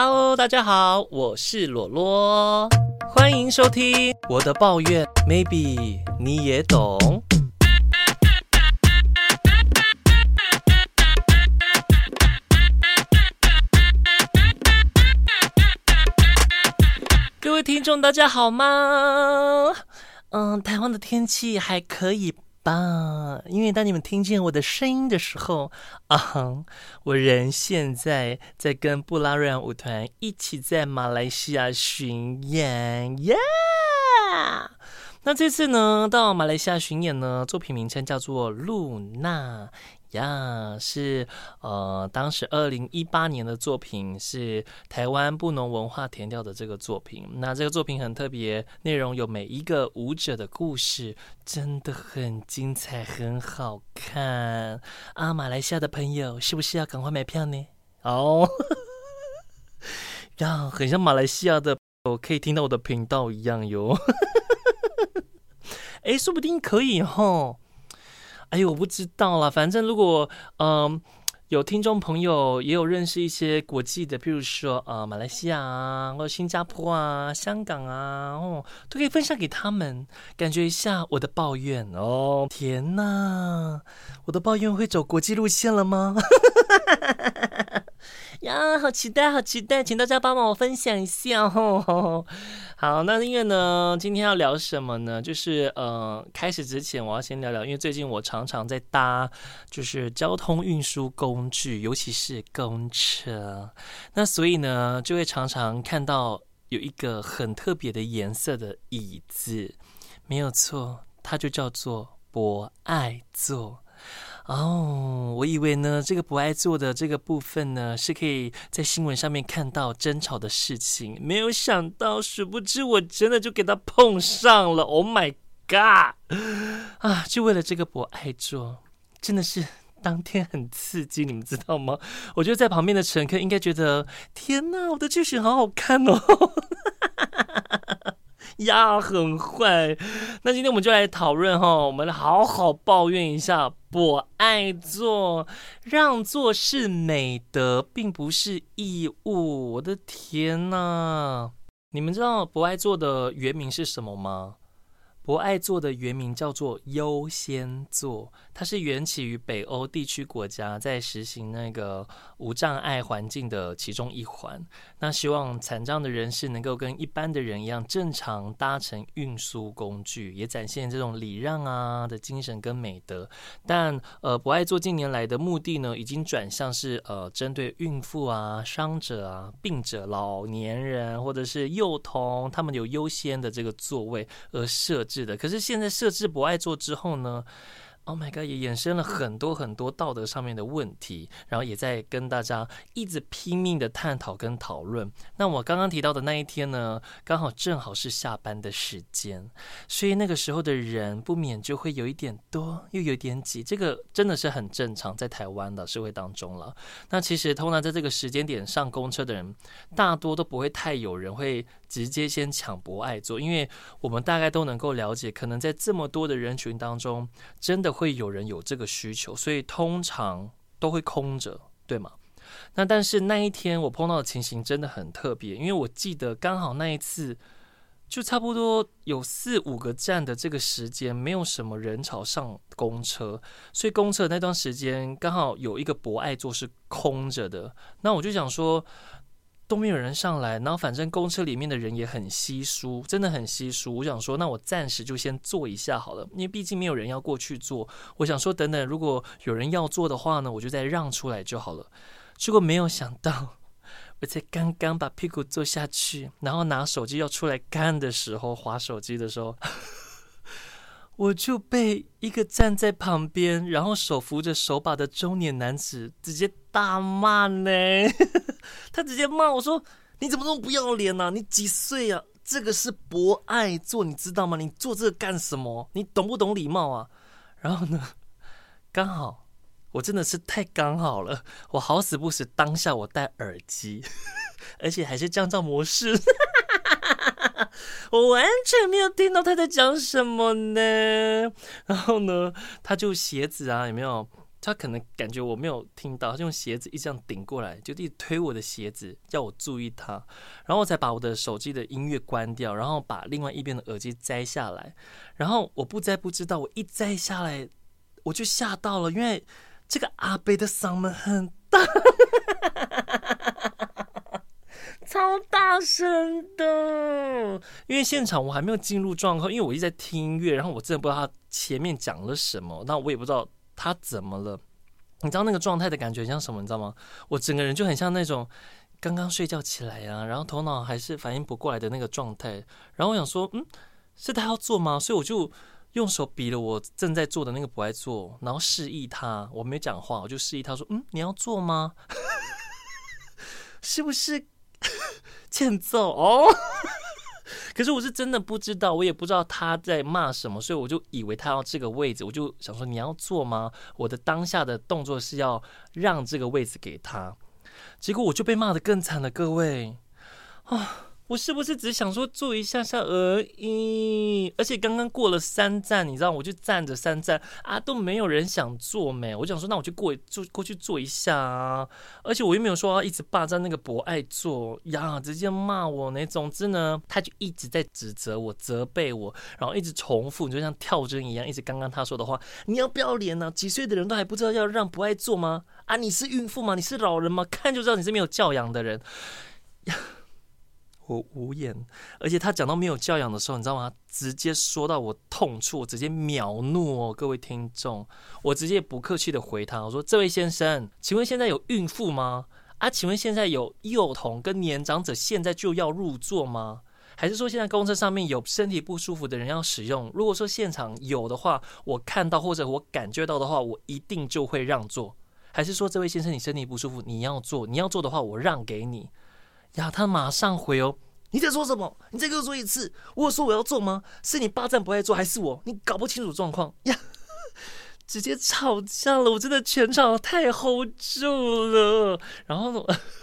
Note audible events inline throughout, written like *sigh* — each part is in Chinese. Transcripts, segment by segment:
Hello，大家好，我是罗罗，欢迎收听我的抱怨，Maybe 你也懂。各位听众，大家好吗？嗯，台湾的天气还可以。啊，因为当你们听见我的声音的时候，啊，我人现在在跟布拉瑞扬舞团一起在马来西亚巡演耶。Yeah! 那这次呢，到马来西亚巡演呢，作品名称叫做《露娜》。呀是呃，当时二零一八年的作品，是台湾布农文化填调的这个作品。那这个作品很特别，内容有每一个舞者的故事，真的很精彩，很好看啊！马来西亚的朋友，是不是要赶快买票呢？哦，呀，*laughs* 很像马来西亚的，我可以听到我的频道一样哟。*laughs* 哎，说不定可以哦。哎呦，我不知道啦，反正如果嗯、有听众朋友也有认识一些国际的，譬如说呃马来西亚啊，或者新加坡啊、香港啊，哦，都可以分享给他们，感觉一下我的抱怨哦。天哪，我的抱怨会走国际路线了吗？*laughs* 呀，好期待，好期待，请大家帮忙我分享一下哦。*laughs* 好，那因为呢，今天要聊什么呢？就是呃，开始之前我要先聊聊，因为最近我常常在搭，就是交通运输工具，尤其是公车，那所以呢，就会常常看到有一个很特别的颜色的椅子，没有错，它就叫做博爱座。哦，我以为呢，这个不爱做的这个部分呢，是可以在新闻上面看到争吵的事情，没有想到，殊不知我真的就给他碰上了。Oh my god！啊，就为了这个博爱做，真的是当天很刺激，你们知道吗？我觉得在旁边的乘客应该觉得，天哪，我的剧情好好看哦。呀，很坏。那今天我们就来讨论哈，我们来好好抱怨一下博爱座。让座是美德，并不是义务。我的天哪！你们知道不爱座的原名是什么吗？博爱座的原名叫做优先座，它是缘起于北欧地区国家在实行那个无障碍环境的其中一环。那希望残障的人士能够跟一般的人一样正常搭乘运输工具，也展现这种礼让啊的精神跟美德。但呃，博爱座近年来的目的呢，已经转向是呃针对孕妇啊、伤者啊、病者、老年人或者是幼童，他们有优先的这个座位而设置。是的，可是现在设置不爱做之后呢？Oh my god，也衍生了很多很多道德上面的问题，然后也在跟大家一直拼命的探讨跟讨论。那我刚刚提到的那一天呢，刚好正好是下班的时间，所以那个时候的人不免就会有一点多，又有点挤。这个真的是很正常，在台湾的社会当中了。那其实通常在这个时间点上公车的人，大多都不会太有人会。直接先抢博爱座，因为我们大概都能够了解，可能在这么多的人群当中，真的会有人有这个需求，所以通常都会空着，对吗？那但是那一天我碰到的情形真的很特别，因为我记得刚好那一次就差不多有四五个站的这个时间，没有什么人潮上公车，所以公车那段时间刚好有一个博爱座是空着的，那我就想说。都没有人上来，然后反正公车里面的人也很稀疏，真的很稀疏。我想说，那我暂时就先坐一下好了，因为毕竟没有人要过去坐。我想说，等等，如果有人要坐的话呢，我就再让出来就好了。结果没有想到，我才刚刚把屁股坐下去，然后拿手机要出来看的时候，滑手机的时候。我就被一个站在旁边，然后手扶着手把的中年男子直接大骂呢。*laughs* 他直接骂我说：“你怎么那么不要脸呢？你几岁啊？这个是博爱座，你知道吗？你做这个干什么？你懂不懂礼貌啊？” *laughs* 然后呢，刚好我真的是太刚好了，我好死不死当下我戴耳机，*laughs* 而且还是降噪模式。*laughs* 我完全没有听到他在讲什么呢。然后呢，他就鞋子啊，有没有？他可能感觉我没有听到，他就用鞋子一直这样顶过来，就一直推我的鞋子，叫我注意他，然后我才把我的手机的音乐关掉，然后把另外一边的耳机摘下来，然后我不摘不知道，我一摘下来我就吓到了，因为这个阿贝的嗓门很大。超大声的，因为现场我还没有进入状况，因为我一直在听音乐，然后我真的不知道他前面讲了什么，那我也不知道他怎么了。你知道那个状态的感觉像什么？你知道吗？我整个人就很像那种刚刚睡觉起来啊，然后头脑还是反应不过来的那个状态。然后我想说，嗯，是他要做吗？所以我就用手比了我正在做的那个不爱做，然后示意他，我没讲话，我就示意他说，嗯，你要做吗？*laughs* 是不是？*laughs* 欠揍哦！*laughs* 可是我是真的不知道，我也不知道他在骂什么，所以我就以为他要这个位置，我就想说，你要坐吗？我的当下的动作是要让这个位置给他，结果我就被骂的更惨了，各位啊！我是不是只想说坐一下下而已？而且刚刚过了三站，你知道，我就站着三站啊，都没有人想坐没。我想说，那我就过坐过去坐一下啊。而且我又没有说要一直霸占那个博爱座呀，直接骂我呢。总之呢，他就一直在指责我、责备我，然后一直重复，你就像跳针一样，一直刚刚他说的话。你要不要脸呢？几岁的人都还不知道要让博爱座吗？啊，你是孕妇吗？你是老人吗？看就知道你是没有教养的人。我无言，而且他讲到没有教养的时候，你知道吗？直接说到我痛处，直接秒怒哦，各位听众，我直接不客气的回他，我说：“这位先生，请问现在有孕妇吗？啊，请问现在有幼童跟年长者现在就要入座吗？还是说现在公车上面有身体不舒服的人要使用？如果说现场有的话，我看到或者我感觉到的话，我一定就会让座。还是说这位先生你身体不舒服，你要坐，你要坐的话，我让给你。”呀，他马上回哦！你在说什么？你再给我说一次！我有说我要做吗？是你霸占不爱做，还是我？你搞不清楚状况呀！*laughs* 直接吵架了，我真的全场太 hold 住了。然后呢，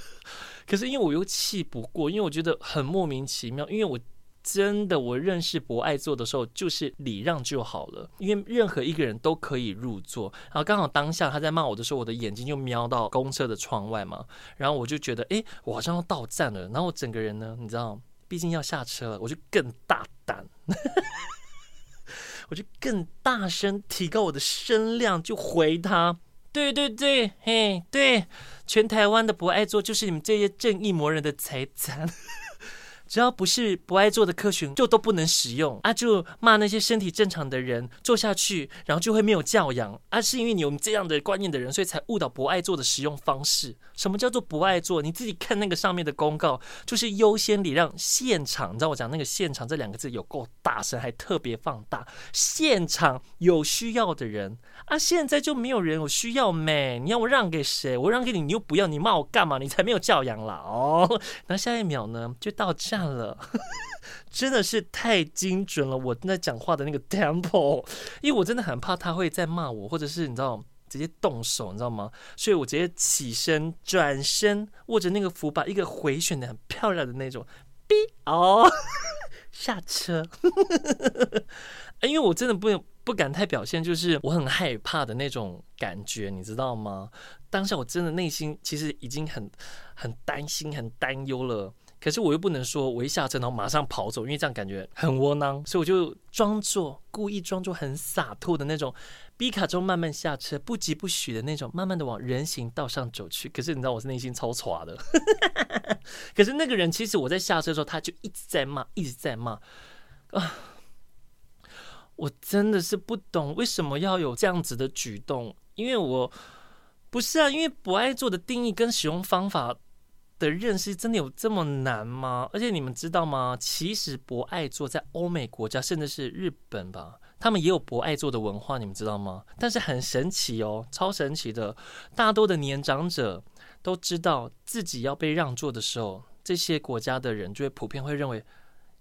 *laughs* 可是因为我又气不过，因为我觉得很莫名其妙，因为我。真的，我认识博爱座的时候，就是礼让就好了，因为任何一个人都可以入座。然后刚好当下他在骂我的时候，我的眼睛就瞄到公车的窗外嘛，然后我就觉得，哎，我好像要到站了。然后我整个人呢，你知道，毕竟要下车了，我就更大胆，我就更大声提高我的声量，就回他，对对对，嘿，对，全台湾的博爱座就是你们这些正义魔人的财产。只要不是不爱做的客群，就都不能使用啊！就骂那些身体正常的人做下去，然后就会没有教养啊！是因为你有这样的观念的人，所以才误导不爱做的使用方式。什么叫做不爱做？你自己看那个上面的公告，就是优先礼让现场。你知道我讲那个现场这两个字有够大声，还特别放大。现场有需要的人啊，现在就没有人有需要没？你要我让给谁？我让给你，你又不要，你骂我干嘛？你才没有教养啦！哦，那下一秒呢，就到这。看了，*laughs* 真的是太精准了！我在讲话的那个 tempo，因为我真的很怕他会再骂我，或者是你知道直接动手，你知道吗？所以我直接起身转身，握着那个扶把，一个回旋的很漂亮的那种，哔哦，*laughs* 下车。*laughs* 因为我真的不不敢太表现，就是我很害怕的那种感觉，你知道吗？当下我真的内心其实已经很很担心、很担忧了。可是我又不能说，我一下车然后马上跑走，因为这样感觉很窝囊，所以我就装作故意装作很洒脱的那种，逼卡中慢慢下车，不疾不徐的那种，慢慢的往人行道上走去。可是你知道我是内心超挫的，*laughs* 可是那个人其实我在下车的时候，他就一直在骂，一直在骂啊！我真的是不懂为什么要有这样子的举动，因为我不是啊，因为不爱做的定义跟使用方法。的认识真的有这么难吗？而且你们知道吗？其实博爱座在欧美国家，甚至是日本吧，他们也有博爱座的文化，你们知道吗？但是很神奇哦，超神奇的，大多的年长者都知道自己要被让座的时候，这些国家的人就会普遍会认为。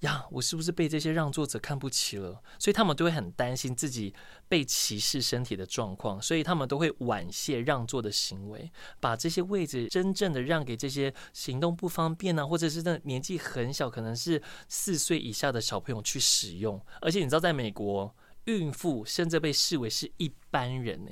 呀，我是不是被这些让座者看不起了？所以他们都会很担心自己被歧视身体的状况，所以他们都会婉谢让座的行为，把这些位置真正的让给这些行动不方便啊，或者是那年纪很小，可能是四岁以下的小朋友去使用。而且你知道，在美国，孕妇甚至被视为是一般人呢。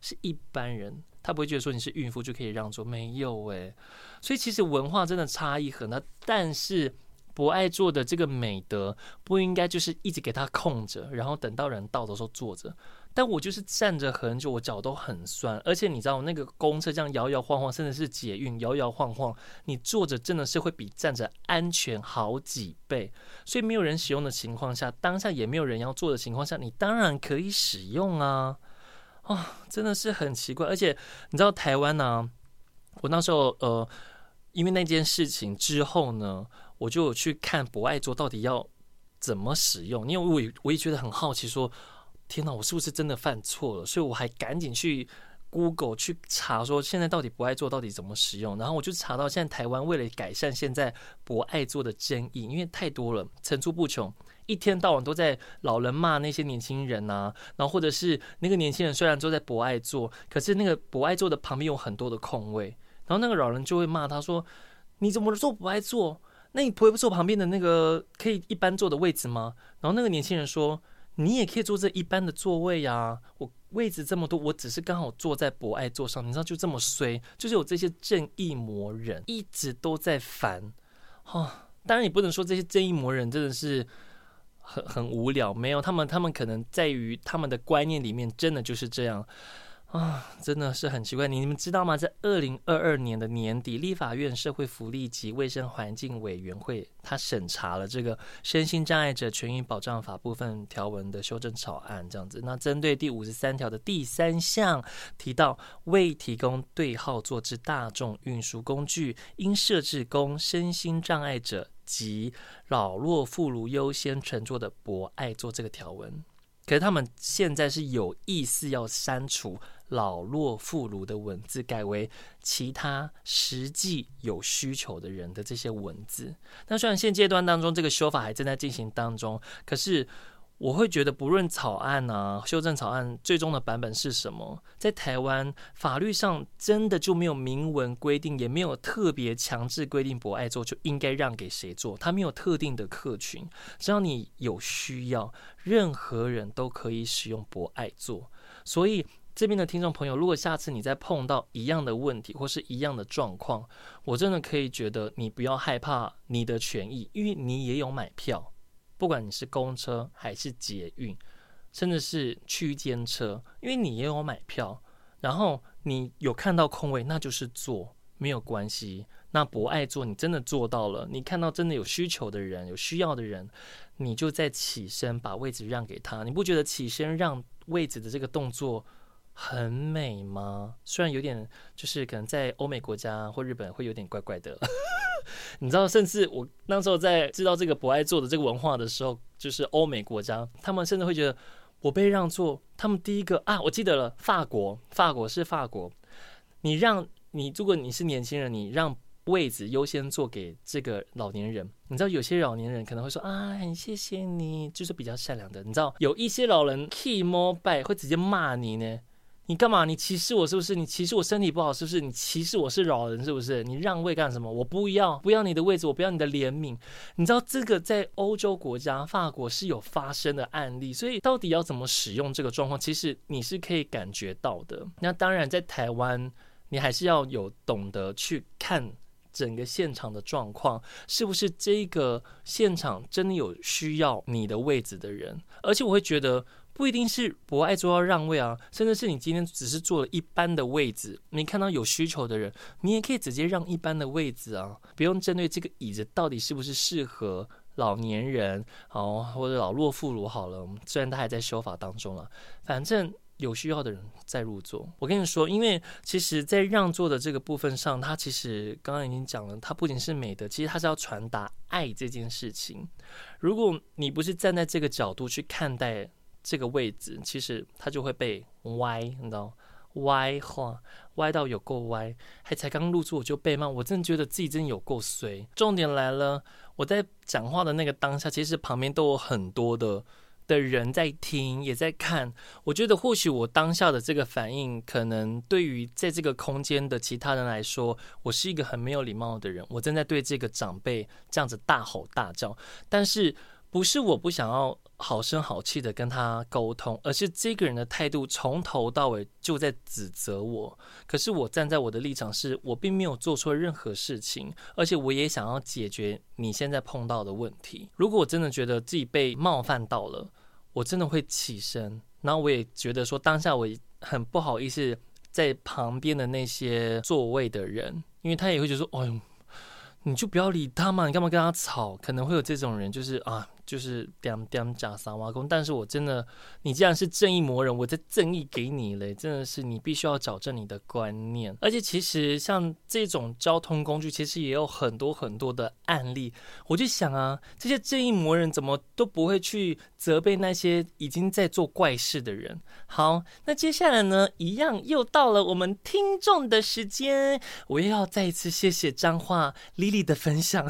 是一般人，他不会觉得说你是孕妇就可以让座，没有诶。所以其实文化真的差异很大，但是。博爱座的这个美德不应该就是一直给他空着，然后等到人到的时候坐着。但我就是站着很久，我脚都很酸。而且你知道，那个公车这样摇摇晃晃，甚至是捷运摇摇晃晃，你坐着真的是会比站着安全好几倍。所以没有人使用的情况下，当下也没有人要坐的情况下，你当然可以使用啊！啊、哦，真的是很奇怪。而且你知道台湾呢、我那时候呃，因为那件事情之后呢。我就去看博爱座到底要怎么使用，因为我也我也觉得很好奇，说天哪，我是不是真的犯错了？所以我还赶紧去 Google 去查，说现在到底博爱座到底怎么使用。然后我就查到，现在台湾为了改善现在博爱座的争议，因为太多了，层出不穷，一天到晚都在老人骂那些年轻人呐、啊，然后或者是那个年轻人虽然坐在博爱座，可是那个博爱座的旁边有很多的空位，然后那个老人就会骂他说：“你怎么坐博爱座？”那你不会坐旁边的那个可以一般坐的位置吗？然后那个年轻人说：“你也可以坐这一般的座位呀，我位置这么多，我只是刚好坐在博爱座上。你知道就这么衰，就是有这些正义魔人一直都在烦。哦，当然你不能说这些正义魔人真的是很很无聊，没有他们，他们可能在于他们的观念里面真的就是这样。”啊，真的是很奇怪。你你们知道吗？在二零二二年的年底，立法院社会福利及卫生环境委员会，他审查了这个《身心障碍者权益保障法》部分条文的修正草案，这样子。那针对第五十三条的第三项提到，未提供对号坐之大众运输工具，应设置供身心障碍者及老弱妇孺优先乘坐的博爱座这个条文。可是他们现在是有意思要删除。老弱妇孺的文字改为其他实际有需求的人的这些文字。那虽然现阶段当中这个修法还正在进行当中，可是我会觉得，不论草案啊、修正草案最终的版本是什么，在台湾法律上真的就没有明文规定，也没有特别强制规定博爱座就应该让给谁坐，它没有特定的客群，只要你有需要，任何人都可以使用博爱座，所以。这边的听众朋友，如果下次你再碰到一样的问题或是一样的状况，我真的可以觉得你不要害怕你的权益，因为你也有买票，不管你是公车还是捷运，甚至是区间车，因为你也有买票，然后你有看到空位，那就是坐，没有关系。那博爱座，你真的做到了，你看到真的有需求的人、有需要的人，你就再起身把位置让给他。你不觉得起身让位置的这个动作 *laughs* 很美吗？虽然有点，就是可能在欧美国家或日本会有点怪怪的。*laughs* 你知道，甚至我那时候在知道这个不爱座的这个文化的时候，就是欧美国家，他们甚至会觉得我被让座。他们第一个啊，我记得了，法国，法国是法国。你让你，如果你是年轻人，你让位置优先坐给这个老年人。你知道，有些老年人可能会说啊，很谢谢你，就是比较善良的。你知道，有一些老人 key more by 会直接骂你呢。你干嘛？你歧视我是不是？你歧视我身体不好是不是？你歧视我是老人是不是？你让位干什么？我不要，不要你的位置，我不要你的怜悯。你知道这个在欧洲国家，法国是有发生的案例，所以到底要怎么使用这个状况，其实你是可以感觉到的。那当然，在台湾，你还是要有懂得去看整个现场的状况，是不是这个现场真的有需要你的位置的人？而且我会觉得。不一定是博爱座要让位啊，甚至是你今天只是坐了一般的位置，你看到有需求的人，你也可以直接让一般的位置啊，不用针对这个椅子到底是不是适合老年人哦，或者老弱妇孺好了。虽然他还在修法当中了，反正有需要的人再入座。我跟你说，因为其实，在让座的这个部分上，它其实刚刚已经讲了，它不仅是美德，其实它是要传达爱这件事情。如果你不是站在这个角度去看待。这个位置其实它就会被歪，你知道，歪化，歪到有够歪，还才刚入座我就被骂，我真的觉得自己真的有够衰。重点来了，我在讲话的那个当下，其实旁边都有很多的的人在听，也在看。我觉得或许我当下的这个反应，可能对于在这个空间的其他人来说，我是一个很没有礼貌的人，我正在对这个长辈这样子大吼大叫，但是。不是我不想要好声好气的跟他沟通，而是这个人的态度从头到尾就在指责我。可是我站在我的立场是，我并没有做错任何事情，而且我也想要解决你现在碰到的问题。如果我真的觉得自己被冒犯到了，我真的会起身。然后我也觉得说，当下我很不好意思，在旁边的那些座位的人，因为他也会觉得说，哎呦，你就不要理他嘛，你干嘛跟他吵？可能会有这种人，就是啊。就是点点假三挖工，但是我真的，你既然是正义魔人，我在正义给你嘞，真的是你必须要矫正你的观念。而且其实像这种交通工具，其实也有很多很多的案例。我就想啊，这些正义魔人怎么都不会去责备那些已经在做怪事的人。好，那接下来呢，一样又到了我们听众的时间，我又要再一次谢谢彰化 Lily 的分享。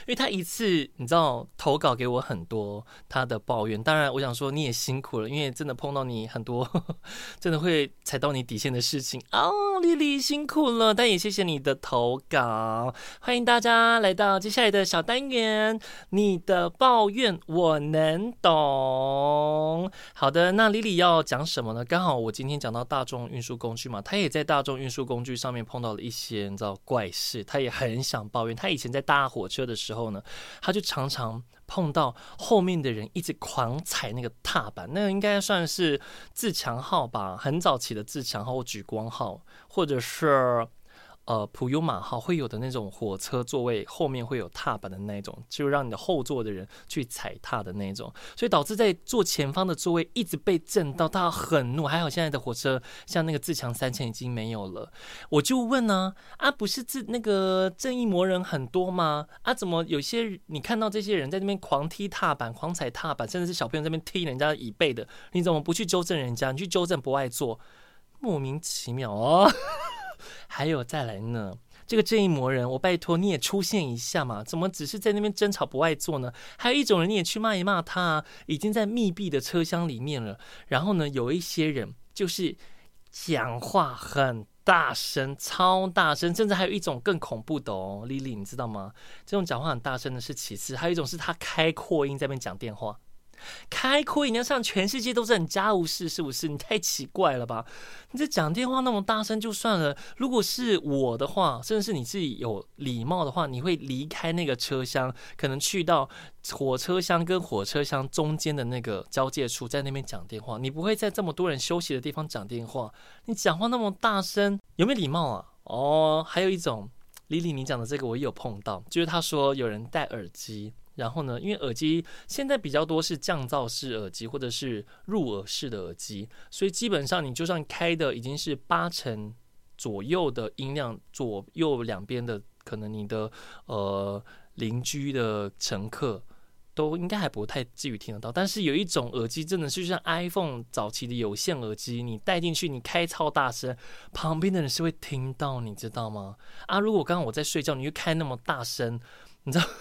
因为他一次，你知道投稿给我很多他的抱怨，当然我想说你也辛苦了，因为真的碰到你很多呵呵 *laughs* 真的会踩到你底线的事情哦，丽丽辛苦了，但也谢谢你的投稿，欢迎大家来到接下来的小单元，你的抱怨我能懂。好的，那丽丽要讲什么呢？刚好我今天讲到大众运输工具嘛，他也在大众运输工具上面碰到了一些你知道怪事，他也很想抱怨，他以前在搭火车的时候呢，他就常常碰到后面的人一直狂踩那个踏板，那个应该算是自强号吧，很早期的自强号或举光号，或者是。呃，普悠玛号会有的那种火车座位后面会有踏板的那种，就让你的后座的人去踩踏的那种，所以导致在坐前方的座位一直被震到，他很怒。还好现在的火车像那个自强三千已经没有了。我就问呢，啊，不是自那个正义魔人很多吗？啊，怎么有些你看到这些人在那边狂踢踏板、狂踩踏板，甚至是小朋友在那边踢人家椅背的，你怎么不去纠正人家？你去纠正不爱坐，莫名其妙哦。还有再来呢，这个正义魔人，我拜托你也出现一下嘛？怎么只是在那边争吵不爱做呢？还有一种人，你也去骂一骂他啊，已经在密闭的车厢里面了。然后呢，有一些人就是讲话很大声，超大声，甚至还有一种更恐怖的哦，丽丽你知道吗？这种讲话很大声的是其次，还有一种是他开扩音在那边讲电话。开扩音要像全世界都是很家务事，是不是？你太奇怪了吧？你这讲电话那么大声就算了，如果是我的话，甚至是你自己有礼貌的话，你会离开那个车厢，可能去到火车厢跟火车厢中间的那个交界处，在那边讲电话。你不会在这么多人休息的地方讲电话。你讲话那么大声，有没有礼貌啊？哦，还有一种，李李，你讲的这个我也有碰到，就是他说有人戴耳机。然后呢，因为耳机现在比较多是降噪式耳机或者是入耳式的耳机，所以基本上你就算开的已经是八成左右的音量，左右两边的可能你的呃邻居的乘客都应该还不太至于听得到。但是有一种耳机真的是就像 iPhone 早期的有线耳机，你戴进去你开超大声，旁边的人是会听到，你知道吗？啊，如果刚刚我在睡觉，你就开那么大声，你知道？*laughs*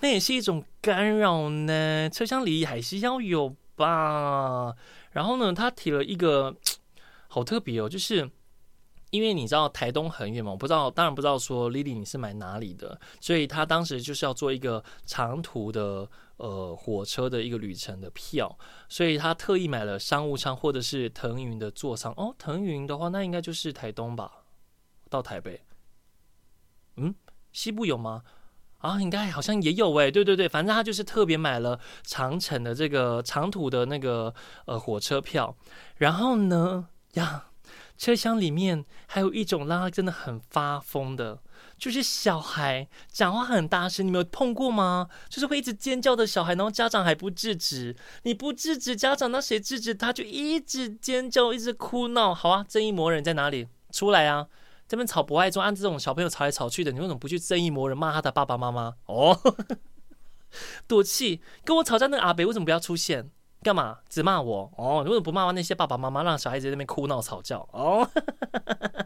那也是一种干扰呢，车厢里还是要有吧。然后呢，他提了一个好特别哦，就是因为你知道台东很远嘛，我不知道，当然不知道说 Lily 你是买哪里的，所以他当时就是要做一个长途的呃火车的一个旅程的票，所以他特意买了商务舱或者是腾云的座舱。哦，腾云的话，那应该就是台东吧，到台北。嗯，西部有吗？啊，应该好像也有哎，对对对，反正他就是特别买了长城的这个长途的那个呃火车票，然后呢呀，车厢里面还有一种让他真的很发疯的，就是小孩讲话很大声，你没有碰过吗？就是会一直尖叫的小孩，然后家长还不制止，你不制止家长，那谁制止他？就一直尖叫，一直哭闹。好啊，正义魔人在哪里？出来啊！这边吵不爱做，按这种小朋友吵来吵去的，你为什么不去正义魔人骂他的爸爸妈妈？哦，*laughs* 赌气，跟我吵架那个阿北为什么不要出现？干嘛只骂我？哦，你为什么不骂完那些爸爸妈妈，让小孩子在那边哭闹吵叫？哦，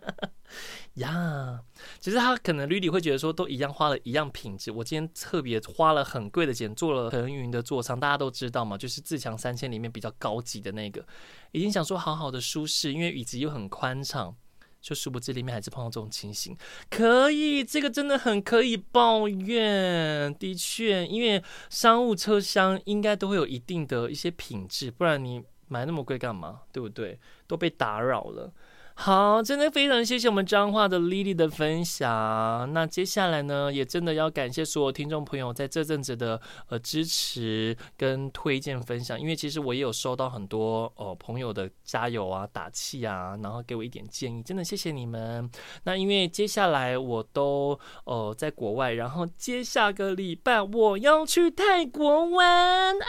*laughs* 呀，其实他可能吕里会觉得说都一样，花了一样品质。我今天特别花了很贵的钱坐了腾云的座舱，大家都知道嘛，就是自强三千里面比较高级的那个，已经想说好好的舒适，因为椅子又很宽敞。就殊不知里面还是碰到这种情形。可以，这个真的很可以抱怨。的确，因为商务车厢应该都会有一定的一些品质，不然你买那么贵干嘛？对不对？都被打扰了。好，真的非常谢谢我们彰化的 Lily 的分享。那接下来呢，也真的要感谢所有听众朋友在这阵子的呃支持跟推荐分享，因为其实我也有收到很多哦、呃、朋友的加油啊、打气啊，然后给我一点建议，真的谢谢你们。那因为接下来我都呃在国外，然后接下个礼拜我要去泰国玩啊。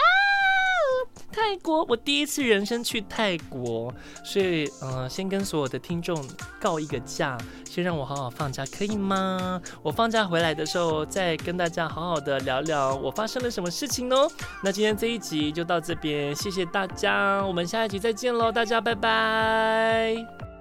泰国，我第一次人生去泰国，所以嗯，先跟所有的听众告一个假，先让我好好放假，可以吗？我放假回来的时候，再跟大家好好的聊聊我发生了什么事情哦。那今天这一集就到这边，谢谢大家，我们下一集再见喽，大家拜拜。